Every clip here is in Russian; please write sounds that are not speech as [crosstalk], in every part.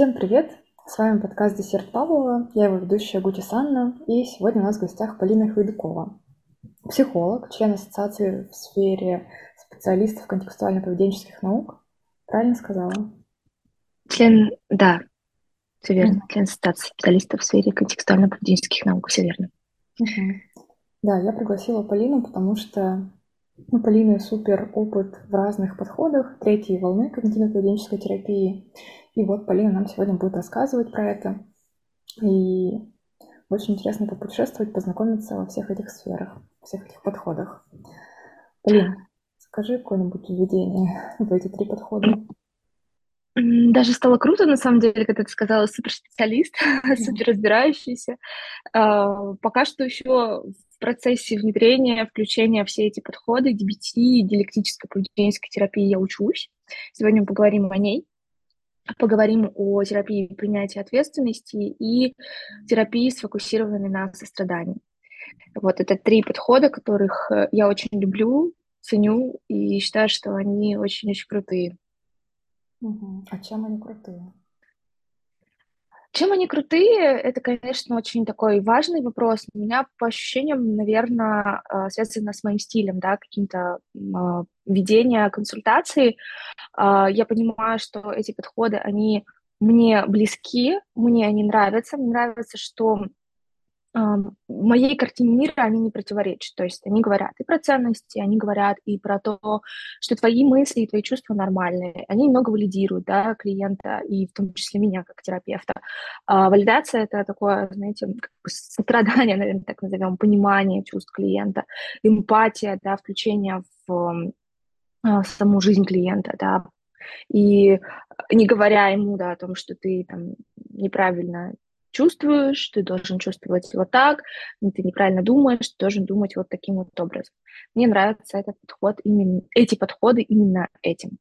Всем привет! С вами подкаст «Десерт Павлова», я его ведущая Гути Санна, и сегодня у нас в гостях Полина Хвойдукова, психолог, член ассоциации в сфере специалистов контекстуально-поведенческих наук. Правильно сказала? Член, да, все верно, член ассоциации специалистов в сфере контекстуально-поведенческих наук, все верно. Угу. Да, я пригласила Полину, потому что у Полины супер опыт в разных подходах третьей волны когнитивно-поведенческой терапии. И вот Полина нам сегодня будет рассказывать про это. И очень интересно попутешествовать, познакомиться во всех этих сферах, во всех этих подходах. Полина, скажи какое-нибудь введение [laughs] в эти три подхода. Даже стало круто, на самом деле, когда ты сказала суперспециалист, [laughs] супер разбирающийся. А, пока что еще в процессе внедрения, включения все эти подходы DBT, диалектической поведенческой терапии я учусь. Сегодня мы поговорим о ней. Поговорим о терапии принятия ответственности и терапии, сфокусированной на сострадании. Вот это три подхода, которых э, я очень люблю, ценю и считаю, что они очень-очень крутые. Угу. А чем они крутые? Чем они крутые, это, конечно, очень такой важный вопрос. У меня, по ощущениям, наверное, а, связано с моим стилем, да, каким-то а, ведения консультации. А, я понимаю, что эти подходы, они мне близки, мне они нравятся. Мне нравится, что моей картине мира они не противоречат. То есть они говорят и про ценности, они говорят и про то, что твои мысли и твои чувства нормальные. Они немного валидируют да, клиента и в том числе меня как терапевта. А валидация — это такое, знаете, как бы сострадание, [laughs] наверное, так назовем, понимание чувств клиента, эмпатия, да, включение в, а, в саму жизнь клиента, да, и не говоря ему, да, о том, что ты там неправильно чувствуешь, ты должен чувствовать вот так, ты неправильно думаешь, ты должен думать вот таким вот образом. Мне нравится этот подход, именно, эти подходы именно этим.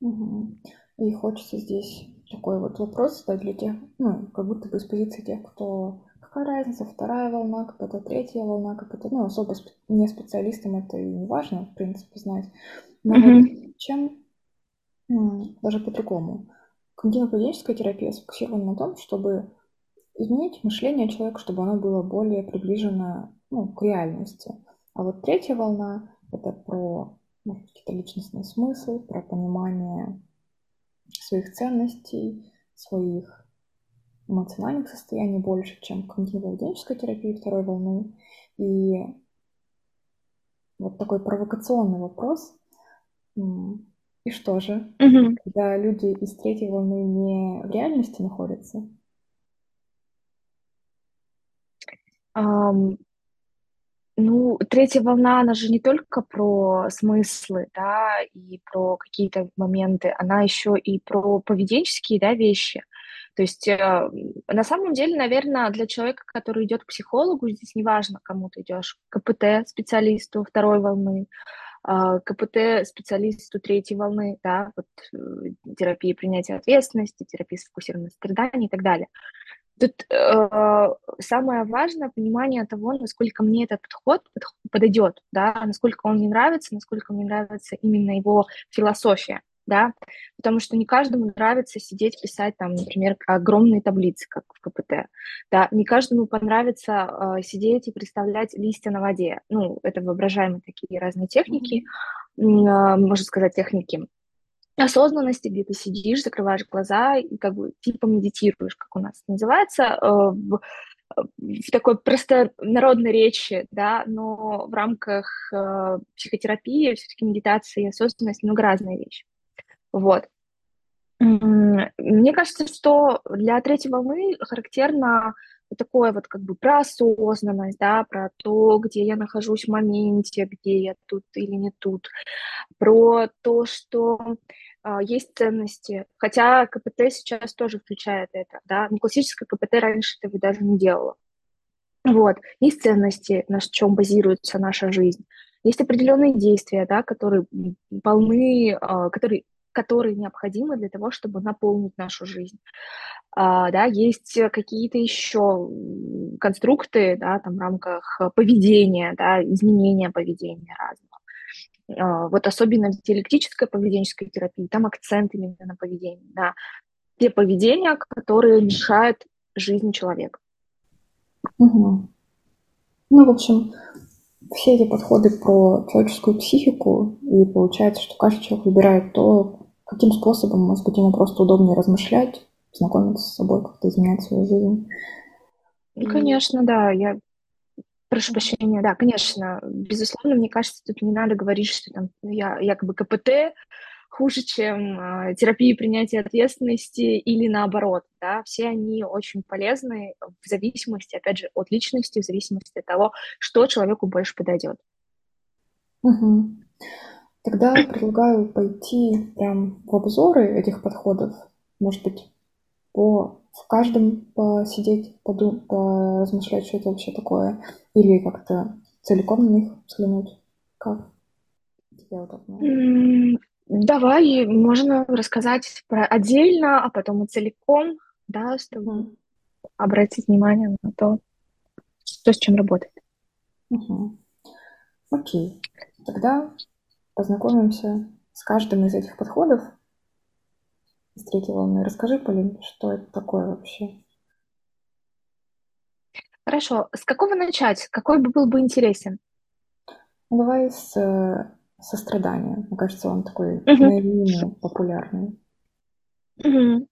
Угу. И хочется здесь такой вот вопрос задать для тех, ну, как будто бы с позиции тех, кто какая разница, вторая волна, как это третья волна, как это, ну, особо не специалистам это и не важно, в принципе, знать. Но mm вот чем, даже по-другому, когнитивно-поведенческая терапия сфокусирована на том, чтобы изменить мышление человека, чтобы оно было более приближено ну, к реальности. А вот третья волна — это про может, какие-то личностные смыслы, про понимание своих ценностей, своих эмоциональных состояний больше, чем когнитивно-поведенческая терапия второй волны. И вот такой провокационный вопрос. И что же, угу. когда люди из третьей волны не в реальности находятся, ну, третья волна, она же не только про смыслы, да, и про какие-то моменты, она еще и про поведенческие, да, вещи. То есть э, на самом деле, наверное, для человека, который идет к психологу, здесь не важно, кому ты идешь, КПТ специалисту второй волны, э, КПТ специалисту третьей волны, да, вот э, терапии принятия ответственности, терапии сфокусированного страдания и так далее. Тут э, самое важное понимание того, насколько мне этот подход подойдет, да, насколько он мне нравится, насколько мне нравится именно его философия, да, потому что не каждому нравится сидеть, писать там, например, огромные таблицы, как в КПТ, да, не каждому понравится э, сидеть и представлять листья на воде, ну, это воображаемые такие разные техники, э, можно сказать, техники осознанности, где ты сидишь, закрываешь глаза и как бы типа медитируешь, как у нас называется, э, в, э, в такой просто народной речи, да, но в рамках э, психотерапии все-таки медитация и осознанность много разные вещи. Вот. Мне кажется, что для третьей волны характерно такое вот как бы про осознанность, да, про то, где я нахожусь в моменте, где я тут или не тут, про то, что а, есть ценности, хотя КПТ сейчас тоже включает это, да, но классическое КПТ раньше этого даже не делало. Вот, есть ценности, на чем базируется наша жизнь, есть определенные действия, да, которые полны, а, которые которые необходимы для того, чтобы наполнить нашу жизнь. Uh, да, есть какие-то еще конструкты, да, там в рамках поведения, да, изменения поведения разного. А, вот особенно в диалектической поведенческой терапии, там акцент именно на поведении, на те поведения, которые мешают жизни человека. Угу. Ну, в общем, все эти подходы про человеческую психику, и получается, что каждый человек выбирает то, каким способом, может быть, ему просто удобнее размышлять, знакомиться с собой, как-то изменять свою жизнь. Конечно, да, я прошу прощения, да, конечно, безусловно, мне кажется, тут не надо говорить, что там я якобы КПТ, хуже, чем э, терапия принятия ответственности или наоборот, да, все они очень полезны в зависимости, опять же, от личности, в зависимости от того, что человеку больше подойдет. Угу. Тогда предлагаю пойти прям в обзоры этих подходов, может быть, по в каждом посидеть, подум, поразмышлять, что это вообще такое, или как-то целиком на них взглянуть. Как? Давай, можно рассказать про отдельно, а потом и целиком, да, чтобы обратить внимание на то, что с чем работает. Угу. Окей. Тогда познакомимся с каждым из этих подходов с третьей волны. Расскажи, Полин, что это такое вообще? Хорошо. С какого начать? Какой бы был бы интересен? Давай с э, сострадание. Мне кажется, он такой uh-huh. наименее популярный. Uh-huh.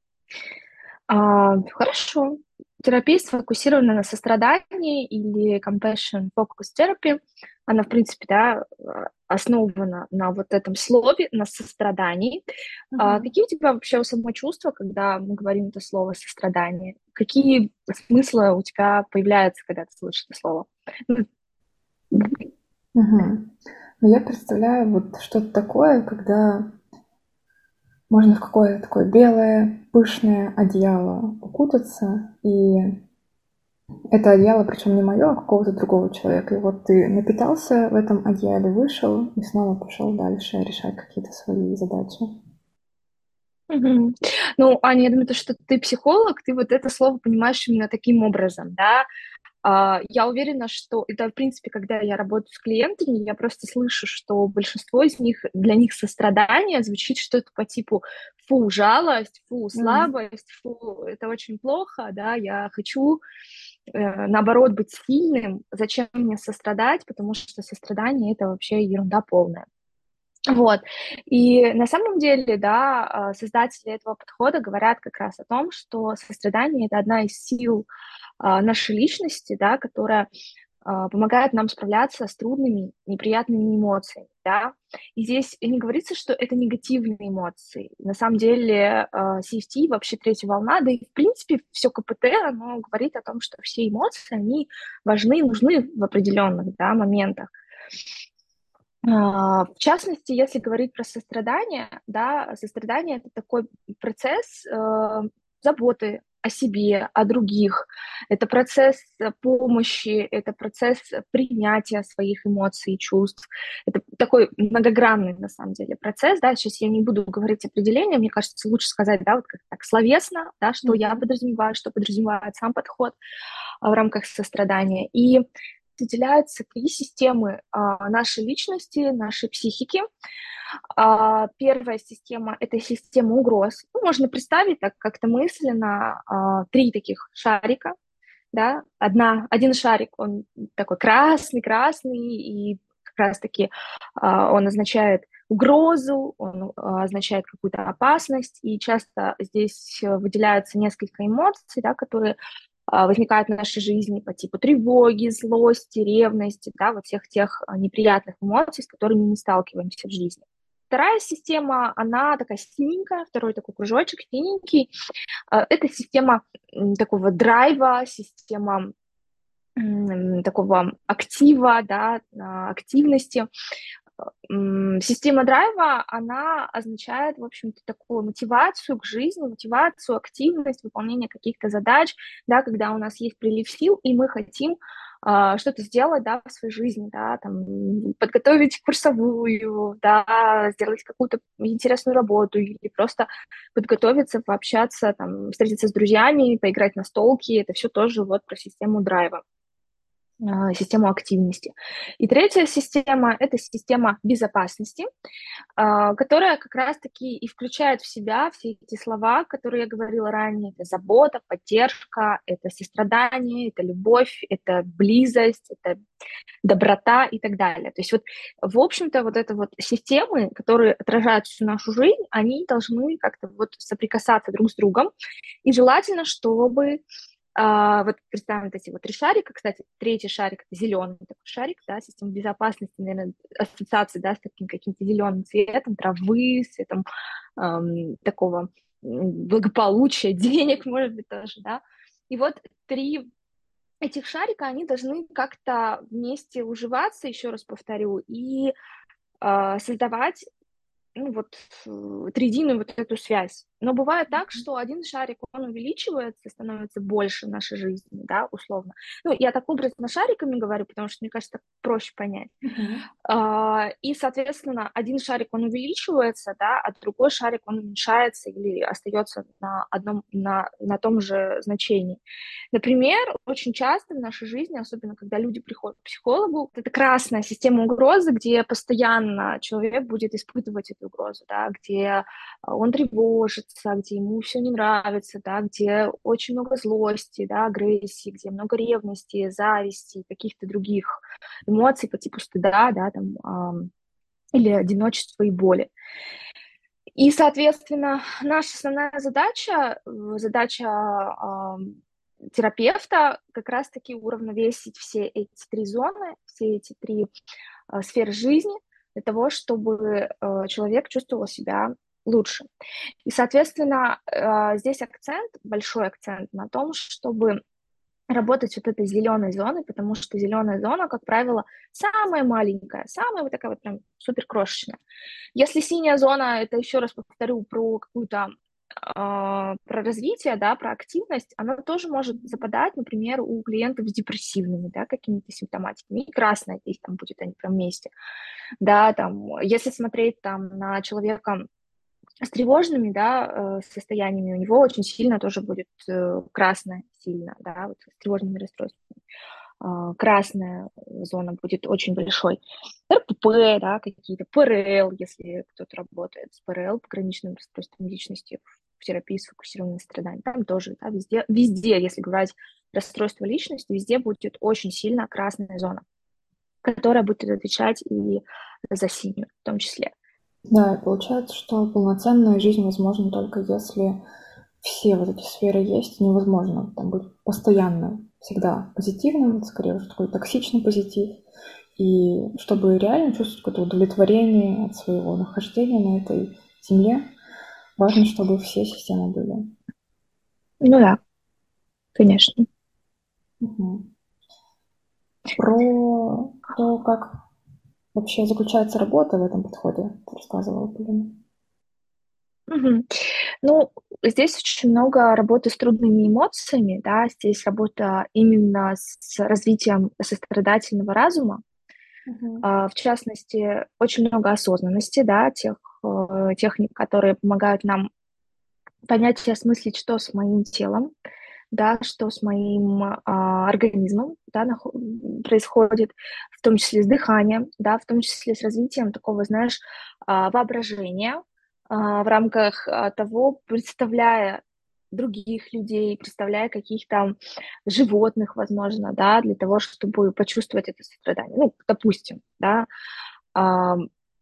А, хорошо. Терапия сфокусирована на сострадании или compassion focus therapy. Она, в принципе, да, основана на вот этом слове, на сострадании. Uh-huh. А, какие у тебя вообще самочувства, когда мы говорим это слово сострадание? Какие смыслы у тебя появляются, когда ты слышишь это слово? Uh-huh. Но я представляю вот что-то такое, когда можно в какое-то такое белое, пышное одеяло укутаться, и это одеяло, причем не мое, а какого-то другого человека. И вот ты напитался в этом одеяле, вышел и снова пошел дальше решать какие-то свои задачи. Ну, Аня, я думаю, то, что ты психолог, ты вот это слово понимаешь именно таким образом, да, я уверена, что это, в принципе, когда я работаю с клиентами, я просто слышу, что большинство из них, для них сострадание звучит что-то по типу «фу, жалость», «фу, слабость», «фу, это очень плохо», да, я хочу, э, наоборот, быть сильным, зачем мне сострадать, потому что сострадание — это вообще ерунда полная. Вот. И на самом деле, да, а, создатели этого подхода говорят как раз о том, что сострадание — это одна из сил а, нашей личности, да, которая а, помогает нам справляться с трудными, неприятными эмоциями, да. И здесь не говорится, что это негативные эмоции. На самом деле CFT, вообще третья волна, да и в принципе все КПТ, оно говорит о том, что все эмоции, они важны нужны в определенных да, моментах. В частности, если говорить про сострадание, да, сострадание это такой процесс э, заботы о себе, о других. Это процесс помощи, это процесс принятия своих эмоций и чувств. Это такой многогранный, на самом деле, процесс, да, сейчас я не буду говорить определение, мне кажется, лучше сказать, да, вот как так словесно, да, что я подразумеваю, что подразумевает сам подход а, в рамках сострадания. И выделяются три системы а, нашей личности, нашей психики. А, первая система – это система угроз. Ну, можно представить так как-то мысленно а, три таких шарика. Да? Одна, один шарик, он такой красный-красный, и как раз-таки он означает угрозу, он означает какую-то опасность, и часто здесь выделяются несколько эмоций, да, которые возникают в нашей жизни по типу тревоги, злости, ревности, да, вот всех тех неприятных эмоций, с которыми мы сталкиваемся в жизни. Вторая система, она такая синенькая, второй такой кружочек синенький. А, это система такого драйва, система такого актива, да, а, активности. Система драйва, она означает, в общем-то, такую мотивацию к жизни, мотивацию, активность, выполнение каких-то задач, да, когда у нас есть прилив сил, и мы хотим а, что-то сделать, да, в своей жизни, да, там, подготовить курсовую, да, сделать какую-то интересную работу или просто подготовиться, пообщаться, там, встретиться с друзьями, поиграть на столке, это все тоже вот про систему драйва. А, систему активности. И третья система – это система безопасности, а, которая как раз-таки и включает в себя все эти слова, которые я говорила ранее. Это забота, поддержка, это сострадание, это любовь, это близость, это доброта и так далее. То есть вот, в общем-то, вот это вот системы, которые отражают всю нашу жизнь, они должны как-то вот соприкасаться друг с другом. И желательно, чтобы а, вот представим вот эти вот три шарика, кстати, третий шарик это зеленый такой шарик, да, система безопасности, наверное, ассоциации, да, с таким каким-то зеленым цветом, травы, цветом эм, такого благополучия, [laughs] денег, может быть, тоже, да. И вот три этих шарика, они должны как-то вместе уживаться, еще раз повторю, и э, создавать ну, вот, э, триединую вот эту связь. Но бывает так, что один шарик, он увеличивается, становится больше в нашей жизни, да, условно. Ну, я так образно шариками говорю, потому что, мне кажется, проще понять. А, и, соответственно, один шарик, он увеличивается, да, а другой шарик, он уменьшается или остается на одном, на, на том же значении. Например, очень часто в нашей жизни, особенно когда люди приходят к психологу, это красная система угрозы, где постоянно человек будет испытывать эту угрозу, да, где он тревожится, где ему все не нравится, да, где очень много злости, да, агрессии, где много ревности, зависти, каких-то других эмоций по типу стыда, да, там, э, или одиночества и боли. И, соответственно, наша основная задача, задача э, терапевта как раз-таки уравновесить все эти три зоны, все эти три э, сферы жизни, для того, чтобы э, человек чувствовал себя лучше. И, соответственно, э, здесь акцент, большой акцент на том, чтобы работать вот этой зеленой зоной, потому что зеленая зона, как правило, самая маленькая, самая вот такая вот прям супер крошечная. Если синяя зона, это еще раз повторю про какую-то а, про развитие, да, про активность, она тоже может западать, например, у клиентов с депрессивными, да, какими-то симптоматиками. И красная здесь там будет, они прям вместе. Да, там, если смотреть там на человека с тревожными, да, э, состояниями, у него очень сильно тоже будет э, красная сильно, да, вот с тревожными расстройствами. А, красная зона будет очень большой. РПП, да, какие-то, ПРЛ, если кто-то работает с ПРЛ, пограничным расстройством личности в терапии сфокусированной на страдании, там тоже, да, везде, везде, если говорить расстройство личности, везде будет очень сильно красная зона, которая будет отвечать и за синюю в том числе. Да, и получается, что полноценная жизнь возможна только если все вот эти сферы есть, невозможно там быть постоянно всегда позитивным, скорее уже такой токсичный позитив. И чтобы реально чувствовать какое-то удовлетворение от своего нахождения на этой земле, важно, чтобы все системы были. Ну да, конечно. Угу. Про то, как вообще заключается работа в этом подходе, ты рассказывала, Полина. Угу. Ну, здесь очень много работы с трудными эмоциями, да, здесь работа именно с развитием сострадательного разума, угу. в частности, очень много осознанности, да, тех э, техник, которые помогают нам понять и осмыслить, что с моим телом, да, что с моим а, организмом да, нах- происходит, в том числе с дыханием, да, в том числе с развитием такого, знаешь, а, воображения, а, в рамках а, того, представляя других людей, представляя каких-то животных, возможно, да, для того, чтобы почувствовать это страдание. Ну, допустим, да,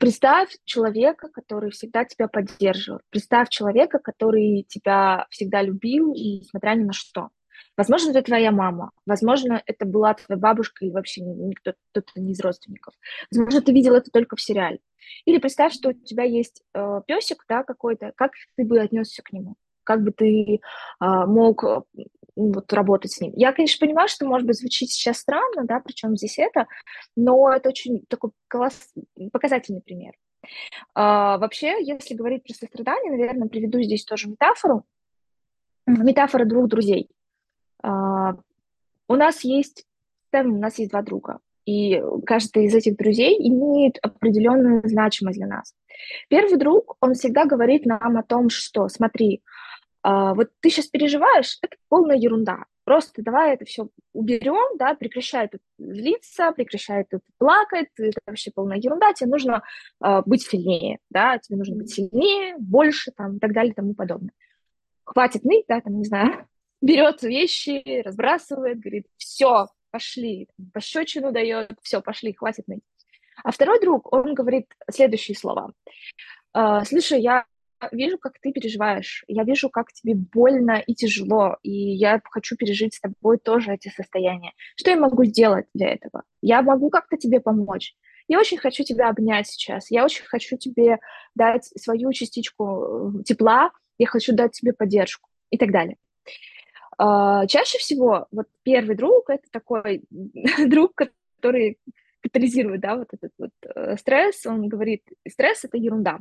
представь человека, который всегда тебя поддерживал, представь человека, который тебя всегда любил, и несмотря ни на что. Возможно, это твоя мама, возможно, это была твоя бабушка или вообще никто, кто-то не из родственников. Возможно, ты видел это только в сериале. Или представь, что у тебя есть э, песик, да, какой-то, как ты бы отнесся к нему? Как бы ты э, мог э, вот работать с ним? Я, конечно, понимаю, что, может быть, звучит сейчас странно, да, причем здесь это, но это очень такой класс, показательный пример. Э, вообще, если говорить про сострадание, наверное, приведу здесь тоже метафору. Метафора двух друзей. Uh, у нас есть, у нас есть два друга, и каждый из этих друзей имеет определенную значимость для нас. Первый друг, он всегда говорит нам о том, что, смотри, uh, вот ты сейчас переживаешь, это полная ерунда. Просто давай это все уберем, да, прекращай тут злиться, прекращай тут плакать, это вообще полная ерунда, тебе нужно э, быть сильнее, да, тебе нужно быть сильнее, больше, там, и так далее, и тому подобное. Хватит ныть, да, там, не знаю, [laughs] берет вещи, разбрасывает, говорит, все, пошли, пощечину дает, все, пошли, хватит ныть. А второй друг, он говорит следующие слова. «А, Слушай, я вижу, как ты переживаешь, я вижу, как тебе больно и тяжело, и я хочу пережить с тобой тоже эти состояния. Что я могу сделать для этого? Я могу как-то тебе помочь. Я очень хочу тебя обнять сейчас, я очень хочу тебе дать свою частичку э, тепла, я хочу дать тебе поддержку и так далее. Uh, чаще всего вот первый друг это такой [laughs] друг, который катализирует, да, вот этот вот э, стресс, он говорит, стресс – это ерунда,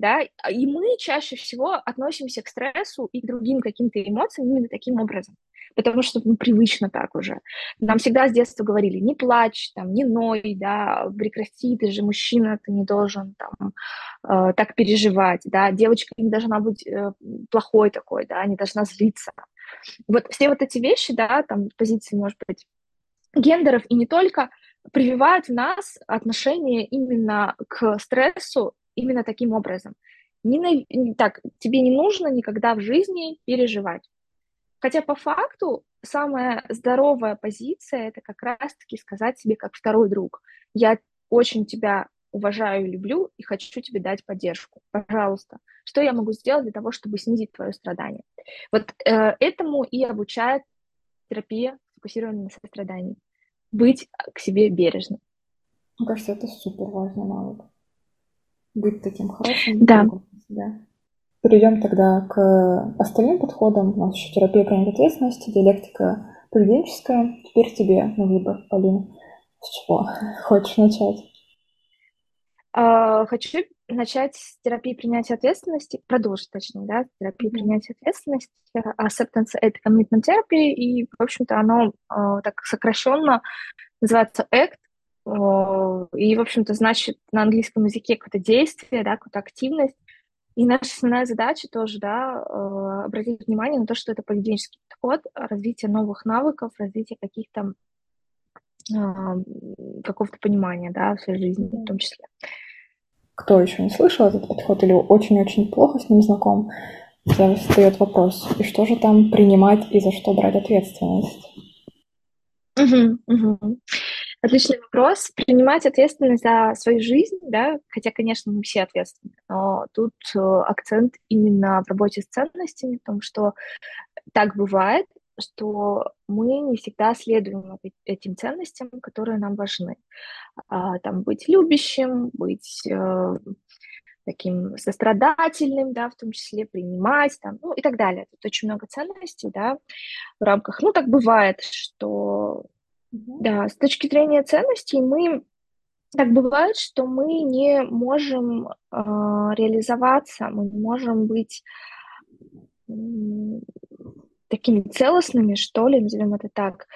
да, и мы чаще всего относимся к стрессу и к другим каким-то эмоциям именно таким образом, потому что ну, привычно так уже. Нам всегда с детства говорили, не плачь, там, не ной, да, прекрати, ты же мужчина, ты не должен там э, так переживать, да, девочка не должна быть э, плохой такой, да, не должна злиться. Вот все вот эти вещи, да, там, позиции, может быть, гендеров и не только – прививают в нас отношение именно к стрессу именно таким образом. Не, не так, тебе не нужно никогда в жизни переживать. Хотя по факту самая здоровая позиция это как раз-таки сказать себе как второй друг. Я очень тебя уважаю и люблю и хочу тебе дать поддержку. Пожалуйста, что я могу сделать для того, чтобы снизить твое страдание? Вот э, этому и обучает терапия, сфокусированная на сострадании быть к себе бережным. Мне кажется, это супер важный навык. Быть таким хорошим да. себя. Перейдем тогда к остальным подходам. У нас еще терапия принятия ответственности, диалектика поведенческая. Теперь тебе на выбор, Полина. С чего [laughs] хочешь начать? Uh, хочу начать с терапии принятия ответственности, продолжить, точнее, да, терапии mm-hmm. принятия ответственности, acceptance and commitment therapy, и, в общем-то, оно uh, так сокращенно называется ACT, uh, и, в общем-то, значит на английском языке какое-то действие, да, какая-то активность, и наша основная задача тоже, да, обратить внимание на то, что это поведенческий подход, развитие новых навыков, развитие каких-то какого-то понимания, да, в своей жизни в том числе кто еще не слышал этот подход или очень-очень плохо с ним знаком, встает вопрос, и что же там принимать и за что брать ответственность? Угу, угу. Отличный вопрос. Принимать ответственность за свою жизнь, да, хотя, конечно, мы все ответственны, но тут э, акцент именно в работе с ценностями, в том, что так бывает, что мы не всегда следуем этим ценностям, которые нам важны. А, там быть любящим, быть э, таким сострадательным, да, в том числе принимать, там, ну и так далее. Тут очень много ценностей, да, в рамках, ну так бывает, что, mm-hmm. да, с точки зрения ценностей мы, так бывает, что мы не можем э, реализоваться, мы не можем быть такими целостными, что ли, назовем это так.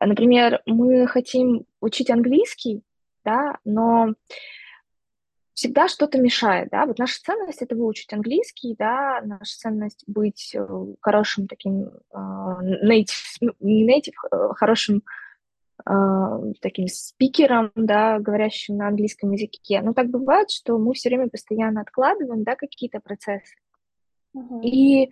Например, мы хотим учить английский, да, но всегда что-то мешает, да, вот наша ценность — это выучить английский, да, наша ценность быть э, хорошим таким uh, native, не native, uh, хорошим таким спикером, да, говорящим на английском языке. Но так бывает, что мы все время постоянно откладываем, да, какие-то процессы. Uh-huh. И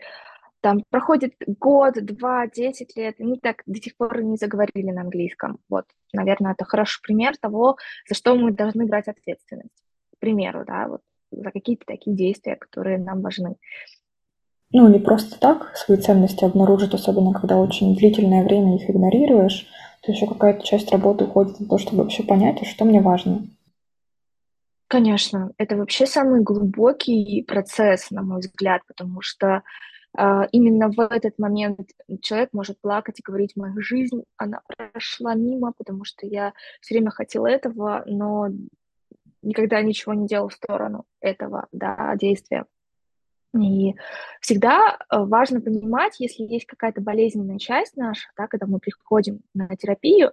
там проходит год, два, десять лет, и мы так до сих пор не заговорили на английском. Вот, наверное, это хороший пример того, за что мы должны брать ответственность. К примеру, да, вот за какие-то такие действия, которые нам важны. Ну, не просто так свои ценности обнаружить, особенно когда очень длительное время их игнорируешь, то еще какая-то часть работы уходит на то, чтобы вообще понять, а что мне важно. Конечно, это вообще самый глубокий процесс, на мой взгляд, потому что именно в этот момент человек может плакать и говорить, моя жизнь, она прошла мимо, потому что я все время хотела этого, но никогда ничего не делал в сторону этого да, действия. И всегда э, важно понимать, если есть какая-то болезненная часть наша, да, когда мы приходим на терапию,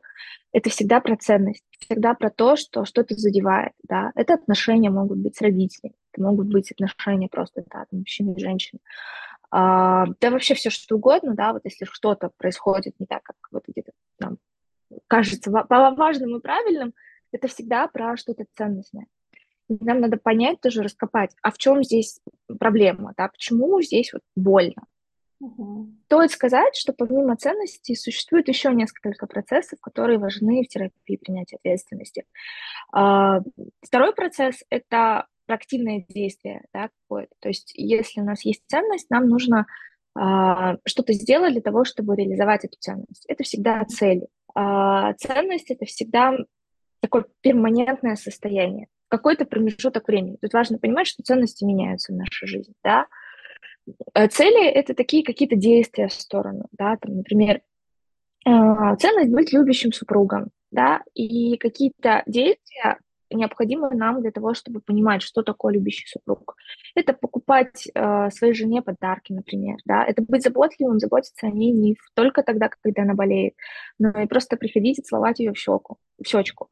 это всегда про ценность, всегда про то, что что-то задевает. Да. Это отношения могут быть с родителями, это могут быть отношения просто да, мужчины и женщины. А, да вообще все что угодно, да, вот если что-то происходит не так, как вот где-то нам кажется важным и правильным, это всегда про что-то ценностное. нам надо понять тоже, раскопать, а в чем здесь проблема, да, почему здесь вот больно. Угу. Стоит сказать, что помимо ценностей существует еще несколько процессов, которые важны в терапии принятия ответственности. А, второй процесс – это проактивное действие да, какое-то. То есть если у нас есть ценность, нам нужно а, что-то сделать для того, чтобы реализовать эту ценность. Это всегда цель. А, ценность – это всегда такое перманентное состояние, какой-то промежуток времени. Тут важно понимать, что ценности меняются в нашей жизни, да. Э, цели – это такие какие-то действия в сторону, да, там, например, а, ценность быть любящим супругом, да, и какие-то действия, необходимы нам для того, чтобы понимать, что такое любящий супруг. Это покупать э, своей жене подарки, например, да, это быть заботливым, заботиться о ней не только тогда, когда она болеет, но и просто приходить и целовать ее в щеку, в щечку.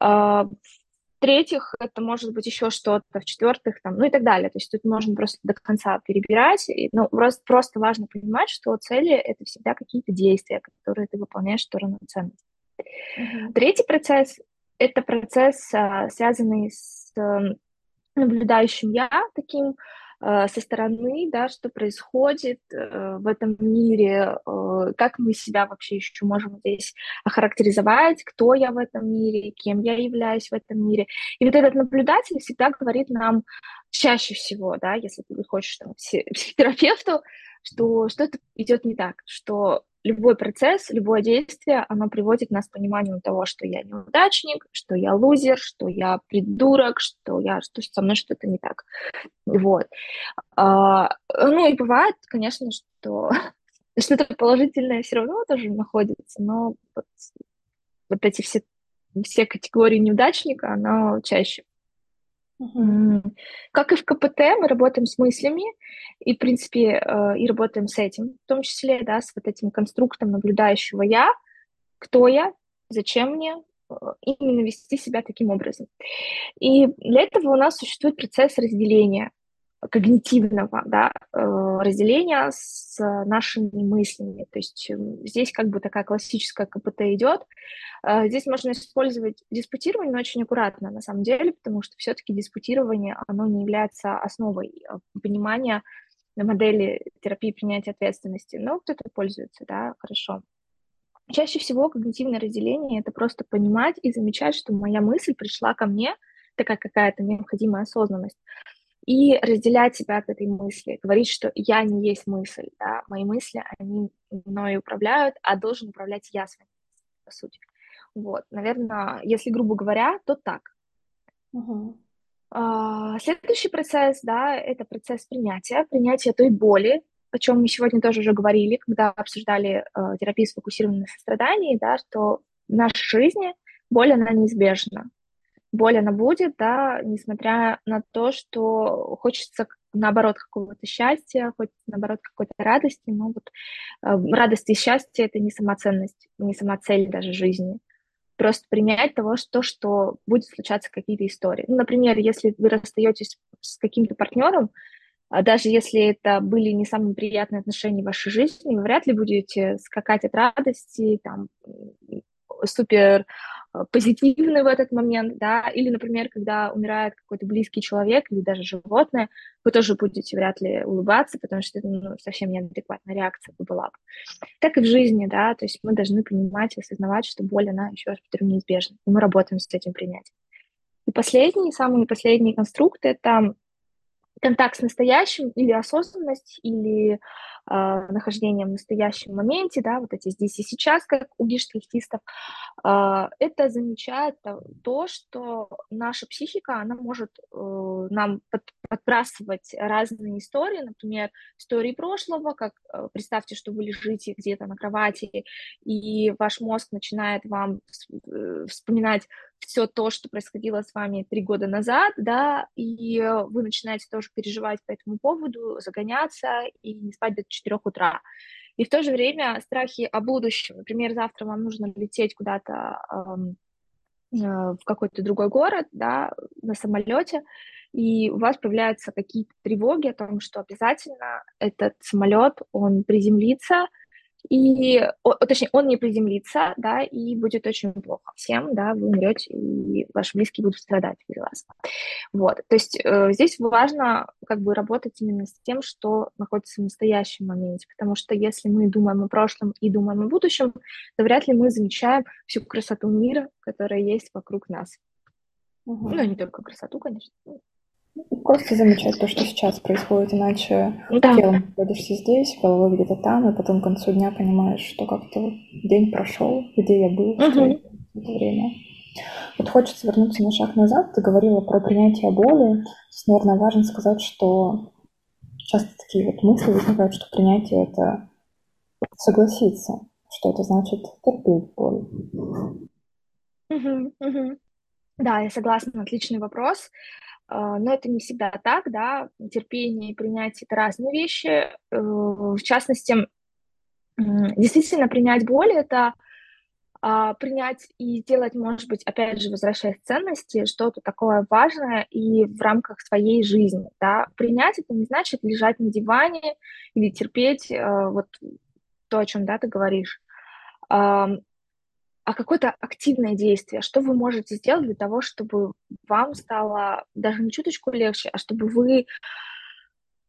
Э, в-третьих, это может быть еще что-то, в-четвертых, там, ну и так далее. То есть тут можно просто до конца перебирать. И, ну, просто, просто важно понимать, что цели — это всегда какие-то действия, которые ты выполняешь в сторону ценности. Mm-hmm. Третий процесс это процесс, а, связанный с эм, наблюдающим я таким а, со стороны, да, что происходит э, в этом мире, э, как мы себя вообще еще можем здесь охарактеризовать, кто я в этом мире, кем я являюсь в этом мире. И вот этот наблюдатель всегда говорит нам чаще всего, да, если ты хочешь там, [laughs] психотерапевту, что что-то идет не так, что любой процесс, любое действие, оно приводит нас к пониманию того, что я неудачник, что я лузер, что я придурок, что я, что со мной что-то не так. Вот. А, ну и бывает, конечно, что [laughs] что-то положительное все равно тоже находится, но вот, вот эти все, все категории неудачника, оно чаще. Как и в КПТ, мы работаем с мыслями и, в принципе, э, и работаем с этим, в том числе, да, с вот этим конструктом наблюдающего «я», кто я, зачем мне, э, именно вести себя таким образом. И для этого у нас существует процесс разделения когнитивного да, э, разделения с нашими мыслями. То есть эм, здесь как бы такая классическая КПТ идет. Э, здесь можно использовать диспутирование, но очень аккуратно на самом деле, потому что все-таки диспутирование, оно не является основой э, понимания модели терапии принятия ответственности. Но кто-то пользуется, да, хорошо. Чаще всего когнитивное разделение — это просто понимать и замечать, что моя мысль пришла ко мне, такая какая-то необходимая осознанность, и разделять себя от этой мысли, говорить, что я не есть мысль, да, мои мысли, они мной управляют, а должен управлять я своими по сути. Вот, наверное, если грубо говоря, то так. Угу. А, следующий процесс, да, это процесс принятия, принятия той боли, о чем мы сегодня тоже уже говорили, когда обсуждали э, терапию сфокусированной на сострадании, да, что в нашей жизни боль, она неизбежна боль она будет, да, несмотря на то, что хочется наоборот какого-то счастья, хочется наоборот какой-то радости, но вот э, радость и счастье — это не самоценность, не самоцель даже жизни. Просто принять того, что, что будет случаться какие-то истории. Ну, например, если вы расстаетесь с каким-то партнером, а даже если это были не самые приятные отношения в вашей жизни, вы вряд ли будете скакать от радости, там, супер Э, позитивны в этот момент, да, или, например, когда умирает какой-то близкий человек или даже животное, вы тоже будете вряд ли улыбаться, потому что это ну, совсем неадекватная реакция была бы. Так и в жизни, да, то есть мы должны понимать и осознавать, что боль, она, еще раз повторю, неизбежна, и мы работаем с этим принятием. И последний, самый последний конструкт — это контакт с настоящим или осознанность, или э, нахождение в настоящем моменте, да, вот эти здесь и сейчас, как у гештальтистов, э, это замечает то, что наша психика, она может э, нам под, подбрасывать разные истории, например, истории прошлого, как э, представьте, что вы лежите где-то на кровати, и ваш мозг начинает вам э, вспоминать все то, что происходило с вами три года назад, да, и вы начинаете тоже переживать по этому поводу, загоняться и не спать до 4 утра. И в то же время страхи о будущем. Например, завтра вам нужно лететь куда-то э, в какой-то другой город, да, на самолете, и у вас появляются какие-то тревоги о том, что обязательно этот самолет, он приземлится, и, о, точнее, он не приземлится, да, и будет очень плохо всем, да, вы умрете, и ваши близкие будут страдать без вас. Вот, то есть э, здесь важно как бы работать именно с тем, что находится в настоящем моменте, потому что если мы думаем о прошлом и думаем о будущем, то вряд ли мы замечаем всю красоту мира, которая есть вокруг нас. Угу. Ну, не только красоту, конечно. Просто замечать то, что сейчас происходит, иначе да. телом находишься здесь, головой где-то там, и потом к концу дня понимаешь, что как-то день прошел, где я был, что угу. это время. Вот хочется вернуться на шаг назад. Ты говорила про принятие боли. Здесь, наверное, важно сказать, что часто такие вот мысли возникают, что принятие — это согласиться, что это значит терпеть боль. Угу, угу. Да, я согласна, отличный вопрос. А, но это не всегда так, да, терпение и принятие – это разные вещи. Э, в частности, действительно принять боль – это а, принять и сделать, может быть, опять же, возвращаясь к ценности, что-то такое важное и в рамках своей жизни, да. Принять это не значит лежать на диване или терпеть э, вот то, о чем, да, ты говоришь а какое-то активное действие, что вы можете сделать для того, чтобы вам стало даже не чуточку легче, а чтобы вы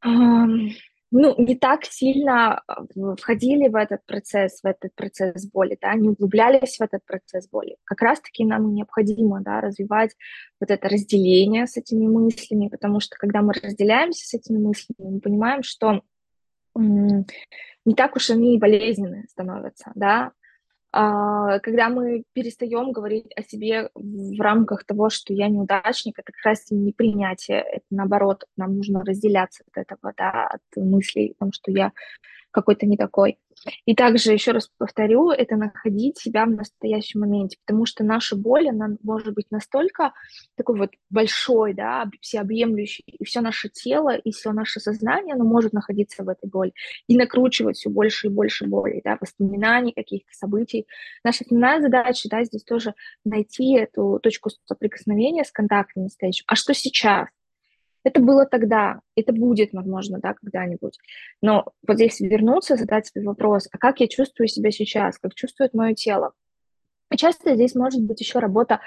эм, ну, не так сильно а, входили в этот процесс, в этот процесс боли, да, не углублялись в этот процесс боли. Как раз-таки нам необходимо, да, развивать вот это разделение с этими мыслями, потому что когда мы разделяемся с этими мыслями, мы понимаем, что не так уж они и болезненные становятся, да, когда мы перестаем говорить о себе в рамках того, что я неудачник, это как раз не принятие, это наоборот, нам нужно разделяться от этого, да, от мыслей о том, что я какой-то не такой. И также, еще раз повторю, это находить себя в настоящем моменте, потому что наша боль, она может быть настолько такой вот большой, да, всеобъемлющий, и все наше тело, и все наше сознание, оно может находиться в этой боли и накручивать все больше и больше боли, да, воспоминаний, каких-то событий. Наша основная задача, да, здесь тоже найти эту точку соприкосновения с контактом настоящим. А что сейчас? Это было тогда, это будет, возможно, да, когда-нибудь. Но вот здесь вернуться, задать себе вопрос, а как я чувствую себя сейчас, как чувствует мое тело? И часто здесь может быть еще работа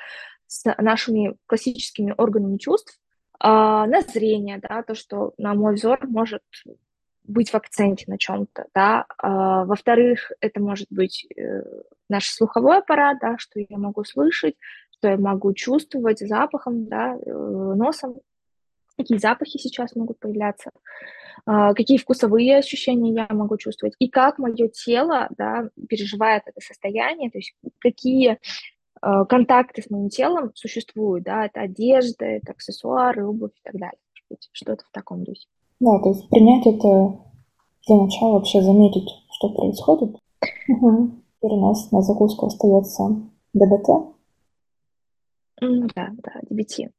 с нашими классическими органами чувств, а, на зрение, да, то, что, на мой взор, может быть в акценте на чем-то, да. А, во-вторых, это может быть э, наш слуховой аппарат, да, что я могу слышать, что я могу чувствовать запахом, да, э, носом какие запахи сейчас могут появляться, а, какие вкусовые ощущения я могу чувствовать, и как мое тело да, переживает это состояние, то есть какие а, контакты с моим телом существуют, да, это одежда, это аксессуары, обувь и так далее, что-то в таком духе. Да, то есть принять это для начала вообще заметить, что происходит. Угу. Теперь у нас на закуску остается ДБТ. Да, да, DBT.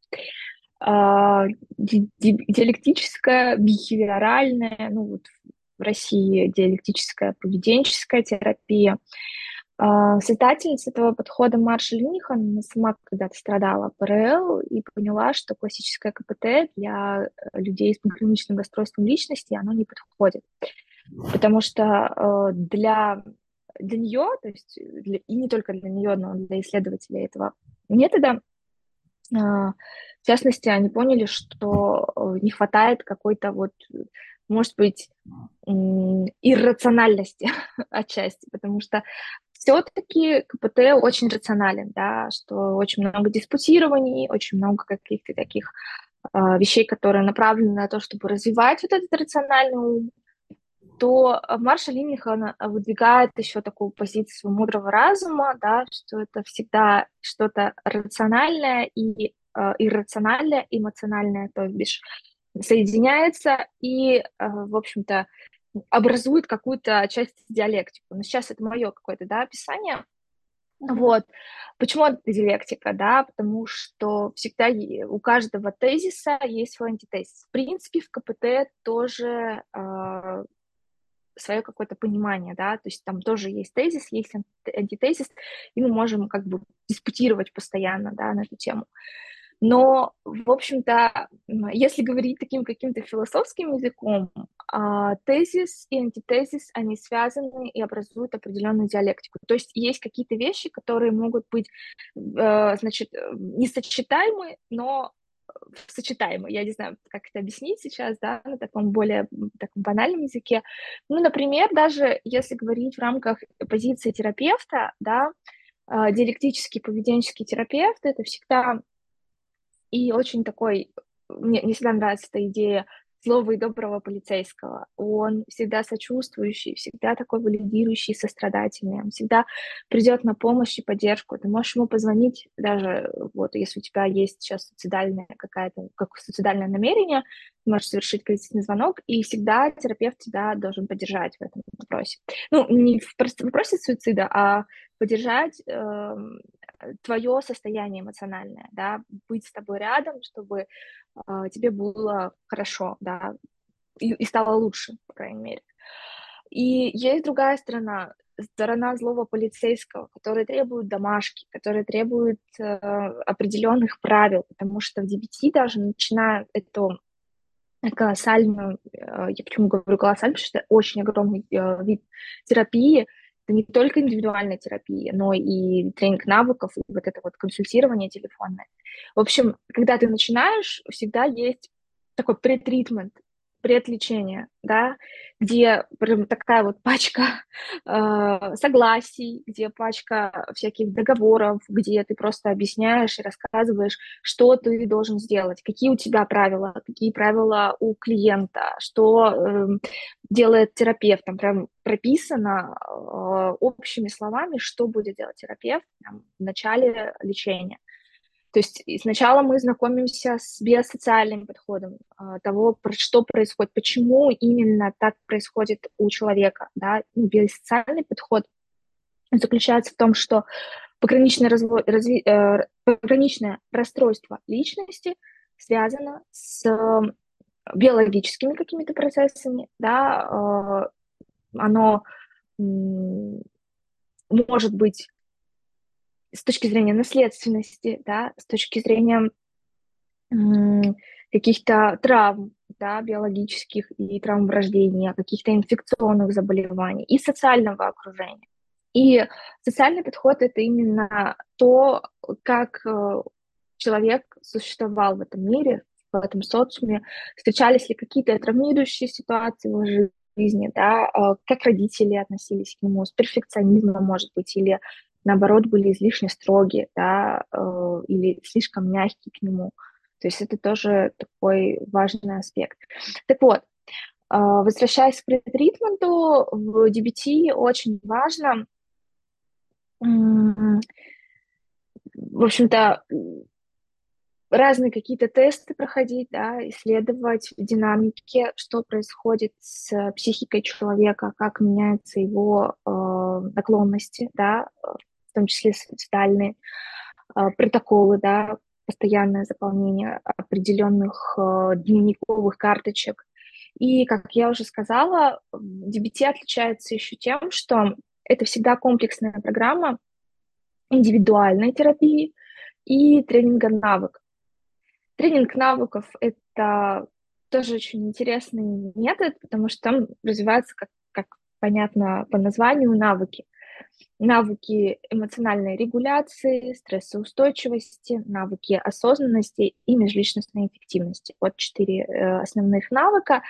А, диалектическая, бихевиоральная, ну вот в России диалектическая поведенческая терапия. А, создательница этого подхода Марша Линихан, она сама когда-то страдала ПРЛ и поняла, что классическое КПТ для людей с пограничным расстройством личности, оно не подходит. Потому что э, для, для нее, то есть для, и не только для нее, но для исследователей этого метода, в частности, они поняли, что э, не хватает какой-то вот, может быть, иррациональности [laughs] отчасти, потому что все-таки КПТ очень рационален, да, что очень много диспутирований, очень много каких-то таких э, вещей, которые направлены на то, чтобы развивать вот этот рациональный ум, то Марша Линихан выдвигает еще такую позицию мудрого разума, да, что это всегда что-то рациональное и э, иррациональное, эмоциональное, то бишь соединяется и, э, в общем-то, образует какую-то часть диалектику. Но сейчас это мое какое-то да, описание. Вот. Почему это диалектика, да? Потому что всегда у каждого тезиса есть свой антитезис. В принципе, в КПТ тоже э, свое какое-то понимание, да, то есть там тоже есть тезис, есть антитезис, и мы можем как бы диспутировать постоянно, да, на эту тему. Но, в общем-то, если говорить таким каким-то философским языком, а, тезис и антитезис, они связаны и образуют определенную диалектику. То есть есть какие-то вещи, которые могут быть, э, значит, несочетаемы, но сочетаемы. Я не знаю, как это объяснить сейчас, да, на таком более таком банальном языке. Ну, например, даже если говорить в рамках позиции терапевта, да, а, диалектический поведенческий терапевт, это всегда и очень такой мне, мне всегда нравится эта идея злого и доброго полицейского. Он всегда сочувствующий, всегда такой валидирующий, сострадательный. Он всегда придет на помощь и поддержку. Ты можешь ему позвонить даже, вот, если у тебя есть сейчас суицидальное какая-то, как суицидальное намерение, ты можешь совершить кризисный звонок, и всегда терапевт тебя должен поддержать в этом вопросе. Ну, не в вопросе суицида, а поддержать э, твое состояние эмоциональное, да, быть с тобой рядом, чтобы э, тебе было хорошо, да, и, и стало лучше, по крайней мере. И есть другая сторона, сторона злого полицейского, который требует домашки, который требует э, определенных правил, потому что в DBT даже начиная эту колоссальную, э, я почему говорю колоссальную, потому что это очень огромный э, вид терапии, это не только индивидуальная терапия, но и тренинг навыков, и вот это вот консультирование телефонное. В общем, когда ты начинаешь, всегда есть такой претритмент, предлечение, да, где прям такая вот пачка [laughs] э, согласий, где пачка всяких договоров, где ты просто объясняешь и рассказываешь, что ты должен сделать, какие у тебя правила, какие правила у клиента, что э, делает терапевт, там прям прописано э, общими словами, что будет делать терапевт там, в начале лечения. То есть сначала мы знакомимся с биосоциальным подходом а, того, что происходит, почему именно так происходит у человека. Да? Ну, биосоциальный подход заключается в том, что пограничное, разво... разви... э, пограничное расстройство личности связано с биологическими какими-то процессами, да, э, оно может быть с точки зрения наследственности, да, с точки зрения каких-то травм, да, биологических и травм рождения, каких-то инфекционных заболеваний и социального окружения. И социальный подход — это именно то, как э, человек существовал в этом мире, в этом социуме, встречались ли какие-то травмирующие ситуации в жизни, да, э, как родители относились к нему, с перфекционизмом, может быть, или наоборот, были излишне строгие, да, э, или слишком мягкие к нему. То есть это тоже такой важный аспект. Так вот, э, возвращаясь к претритменту, в DBT очень важно, в общем-то, разные какие-то тесты проходить, да, исследовать в динамике, что происходит с психикой человека, как меняются его э, наклонности, да, в том числе социальные э, протоколы, да, постоянное заполнение определенных э, дневниковых карточек. И, как я уже сказала, DBT отличается еще тем, что это всегда комплексная программа индивидуальной терапии и тренинга навыков. Тренинг навыков — это тоже очень интересный метод, потому что там развиваются, как, как понятно по названию, навыки навыки эмоциональной регуляции, стрессоустойчивости, навыки осознанности и межличностной эффективности. Вот четыре э, основных навыка.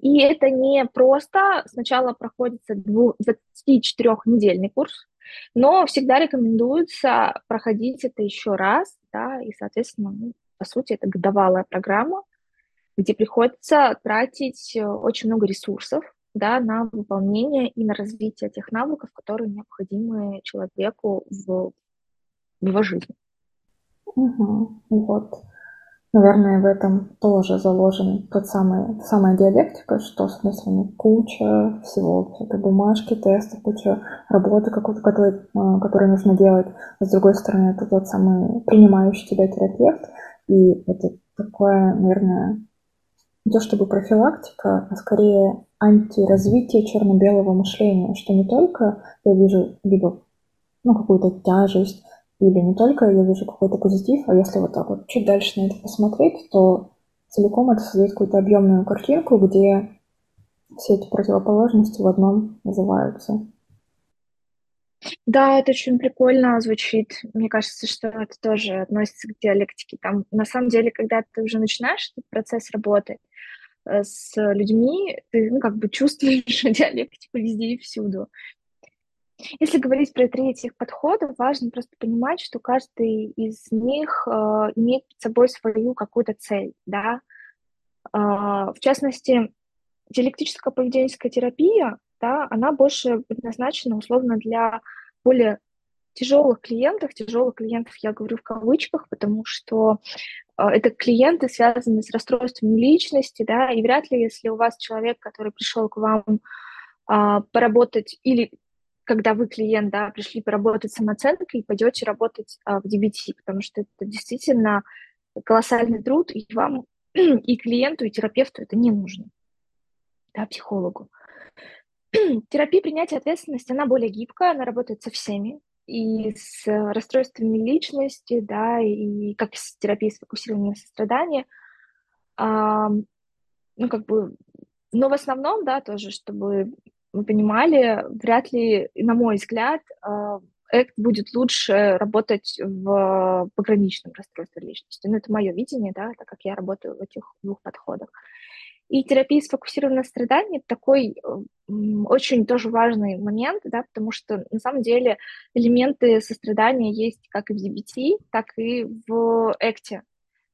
И это не просто сначала проходится 24-недельный курс, но всегда рекомендуется проходить это еще раз, да, и, соответственно, ну, по сути, это годовалая программа, где приходится тратить э, очень много ресурсов, да, на выполнение и на развитие тех навыков, которые необходимы человеку в, в его жизни. Угу. Вот. Наверное, в этом тоже заложен тот самый, самая диалектика, что, с одной стороны, куча всего, всякой бумажки, тесты, куча работы, какой-то, а, которую нужно делать. А с другой стороны, это тот самый принимающий тебя терапевт. И это такое, наверное, не то чтобы профилактика, а скорее антиразвитие черно-белого мышления, что не только я вижу либо ну, какую-то тяжесть, или не только я вижу какой-то позитив, а если вот так вот чуть дальше на это посмотреть, то целиком это создает какую-то объемную картинку, где все эти противоположности в одном называются. Да, это очень прикольно звучит. Мне кажется, что это тоже относится к диалектике. Там, на самом деле, когда ты уже начинаешь этот процесс работы с людьми, ты ну, как бы чувствуешь [laughs] диалектику везде и всюду. Если говорить про третьих подходов, важно просто понимать, что каждый из них э, имеет под собой свою какую-то цель, да. Э, в частности, диалектическая поведенческая терапия, да, она больше предназначена условно для более тяжелых клиентов. Тяжелых клиентов я говорю в кавычках, потому что э, это клиенты, связанные с расстройством личности, да, и вряд ли, если у вас человек, который пришел к вам э, поработать или когда вы клиент, да, пришли поработать самооценкой, пойдете работать а, в DBT, потому что это действительно колоссальный труд, и вам, и клиенту, и терапевту это не нужно, да, психологу. Терапия принятия ответственности, она более гибкая, она работает со всеми, и с расстройствами личности, да, и как с терапией сфокусированного сострадания, а, ну, как бы, но в основном, да, тоже, чтобы мы понимали, вряд ли, на мой взгляд, Act а, будет лучше работать в пограничном расстройстве личности. Ну, это мое видение, да, так как я работаю в этих двух подходах. И терапия сфокусированного страдания – такой очень тоже важный момент, да, потому что на самом деле элементы сострадания есть как и в DBT, так и в экте.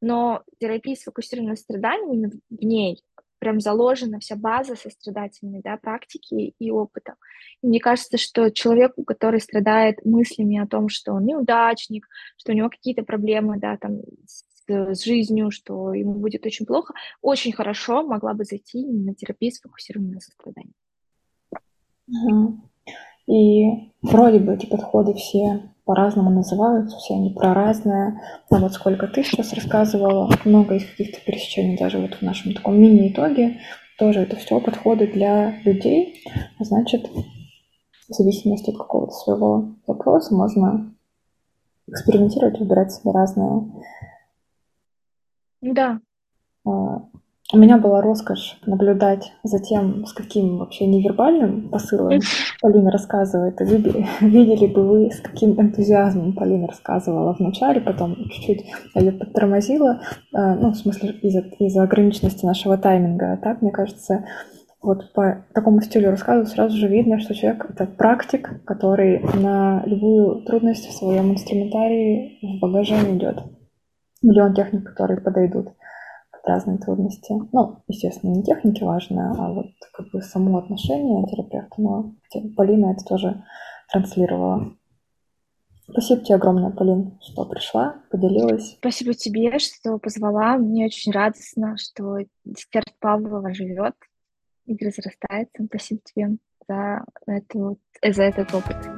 Но терапия сфокусированного страдания именно в ней прям заложена вся база сострадательной да, практики и опыта. И мне кажется, что человеку, который страдает мыслями о том, что он неудачник, что у него какие-то проблемы да, там, с, с жизнью, что ему будет очень плохо, очень хорошо могла бы зайти на терапию сфокусированную на сострадании. Угу. И вроде бы эти подходы все по-разному называются, все они про разное. Но вот сколько ты сейчас рассказывала, много из каких-то пересечений даже вот в нашем таком мини-итоге, тоже это все подходы для людей. Значит, в зависимости от какого-то своего вопроса можно экспериментировать, выбирать себе разные. Да. А, у меня была роскошь наблюдать за тем, с каким вообще невербальным посылом [laughs] Полина рассказывает. Видели, видели бы вы, с каким энтузиазмом Полина рассказывала вначале, потом чуть-чуть ее подтормозила, ну, в смысле, из-за из ограниченности нашего тайминга. А так, мне кажется, вот по такому стилю рассказа сразу же видно, что человек — это практик, который на любую трудность в своем инструментарии в багаже идет. Миллион техник, которые подойдут разные трудности. Ну, естественно, не техники важно, а вот как бы само отношение терапевта. Но Полина это тоже транслировала. Спасибо тебе огромное, Полин, что пришла, поделилась. Спасибо тебе, что позвала. Мне очень радостно, что десерт Павлова живет и разрастается. Спасибо тебе за, эту, за этот опыт.